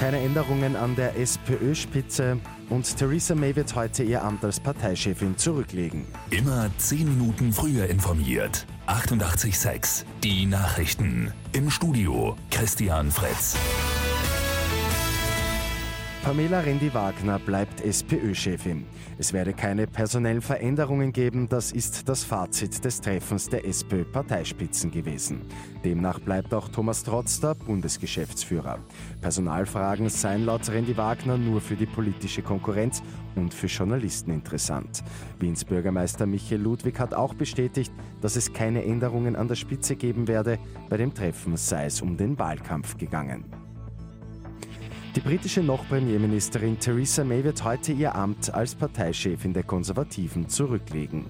Keine Änderungen an der SPÖ-Spitze und Theresa May wird heute ihr Amt als Parteichefin zurücklegen. Immer 10 Minuten früher informiert. 88.6 Die Nachrichten. Im Studio Christian Fretz. Pamela Rendi-Wagner bleibt SPÖ-Chefin. Es werde keine personellen Veränderungen geben, das ist das Fazit des Treffens der SPÖ-Parteispitzen gewesen. Demnach bleibt auch Thomas Trotz der Bundesgeschäftsführer. Personalfragen seien laut Rendi-Wagner nur für die politische Konkurrenz und für Journalisten interessant. Wiens Bürgermeister Michael Ludwig hat auch bestätigt, dass es keine Änderungen an der Spitze geben werde. Bei dem Treffen sei es um den Wahlkampf gegangen. Die britische Noch-Premierministerin Theresa May wird heute ihr Amt als Parteichefin der Konservativen zurücklegen.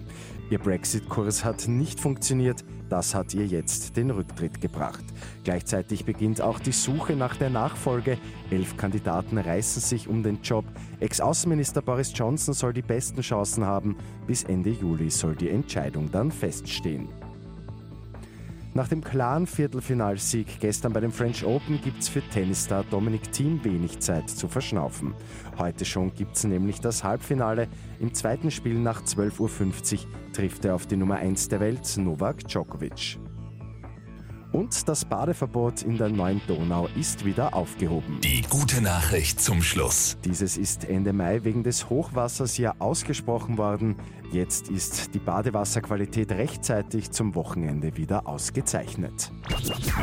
Ihr Brexit-Kurs hat nicht funktioniert, das hat ihr jetzt den Rücktritt gebracht. Gleichzeitig beginnt auch die Suche nach der Nachfolge. Elf Kandidaten reißen sich um den Job. Ex-Außenminister Boris Johnson soll die besten Chancen haben. Bis Ende Juli soll die Entscheidung dann feststehen. Nach dem klaren Viertelfinalsieg gestern bei dem French Open gibt's für Tennisstar Dominic Thiem wenig Zeit zu verschnaufen. Heute schon gibt's nämlich das Halbfinale. Im zweiten Spiel nach 12.50 Uhr trifft er auf die Nummer 1 der Welt, Novak Djokovic. Und das Badeverbot in der neuen Donau ist wieder aufgehoben. Die gute Nachricht zum Schluss. Dieses ist Ende Mai wegen des Hochwassers ja ausgesprochen worden. Jetzt ist die Badewasserqualität rechtzeitig zum Wochenende wieder ausgezeichnet.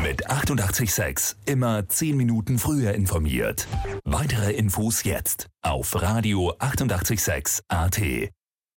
Mit 886 immer 10 Minuten früher informiert. Weitere Infos jetzt auf Radio 886 AT.